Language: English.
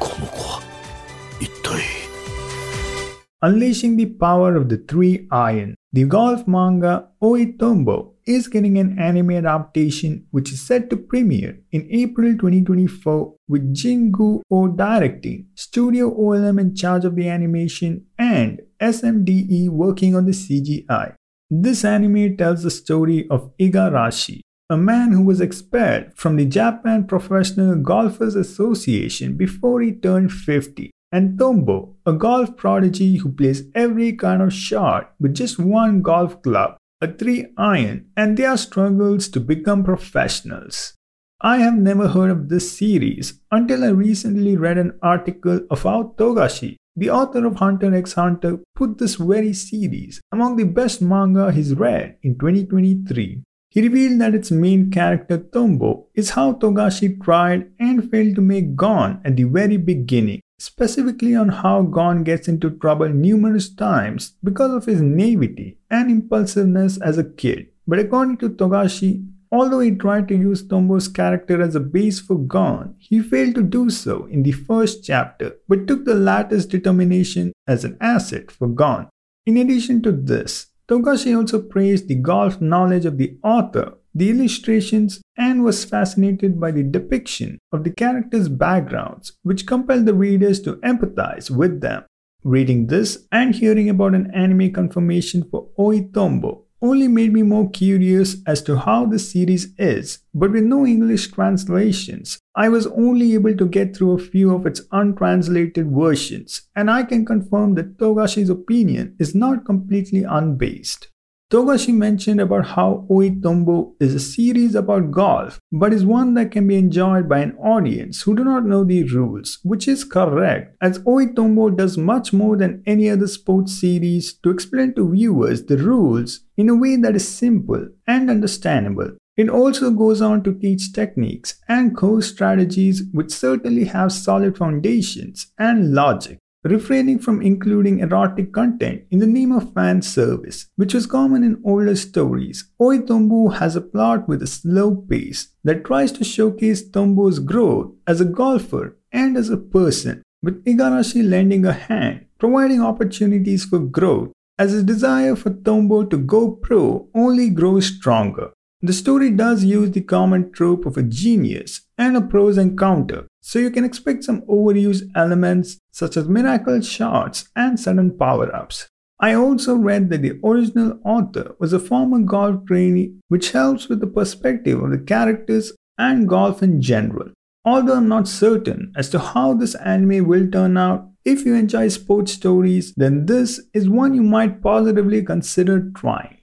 この子は一体 Unleashing the Power of the Three Iron, the golf manga Oi! Tonbo is getting an anime adaptation which is set to premiere in April 2024 with Jingu O directing, Studio OLM in charge of the animation, and SMDE working on the CGI. This anime tells the story of Igarashi, a man who was expelled from the Japan Professional Golfers Association before he turned 50, and Tonbo, a golf prodigy who plays every kind of shot with just one golf club, a 3 iron, and their struggles to become professionals. I have never heard of this series until I recently read an article how Togashi, the author of Hunter x Hunter, put this very series among the best manga he's read in 2023. He revealed that its main character Tonbo is how Togashi tried and failed to make Gon at the very beginning, specifically on how Gon gets into trouble numerous times because of his naivety and impulsiveness as a kid. But according to Togashi, although he tried to use Tonbo's character as a base for Gon, he failed to do so in the first chapter but took the latter's determination as an asset for Gon. In addition to this, Togashi also praised the golf knowledge of the author, the illustrations, and was fascinated by the depiction of the characters' backgrounds, which compelled the readers to empathize with them. Reading this and hearing about an anime confirmation for Oi! Tonbo only made me more curious as to how the series is, but with no English translations, I was only able to get through a few of its untranslated versions, and I can confirm that Togashi's opinion is not completely unbased. Togashi mentioned about how Oi! Tonbo is a series about golf, but is one that can be enjoyed by an audience who do not know the rules, which is correct, as Oi! Tonbo does much more than any other sports series to explain to viewers the rules in a way that is simple and understandable. It also goes on to teach techniques and course strategies which certainly have solid foundations and logic refraining from including erotic content in the name of fan service, which was common in older stories. Oi! Tonbo has a plot with a slow pace that tries to showcase Tonbo's growth as a golfer and as a person, with Igarashi lending a hand, providing opportunities for growth as his desire for Tonbo to go pro only grows stronger. The story does use the common trope of a genius and a pros encounter, so you can expect some overused elements such as miracle shots and sudden power ups. I also read that the original author was a former golf trainee, which helps with the perspective of the characters and golf in general. Although I'm not certain as to how this anime will turn out, if you enjoy sports stories, then this is one you might positively consider trying.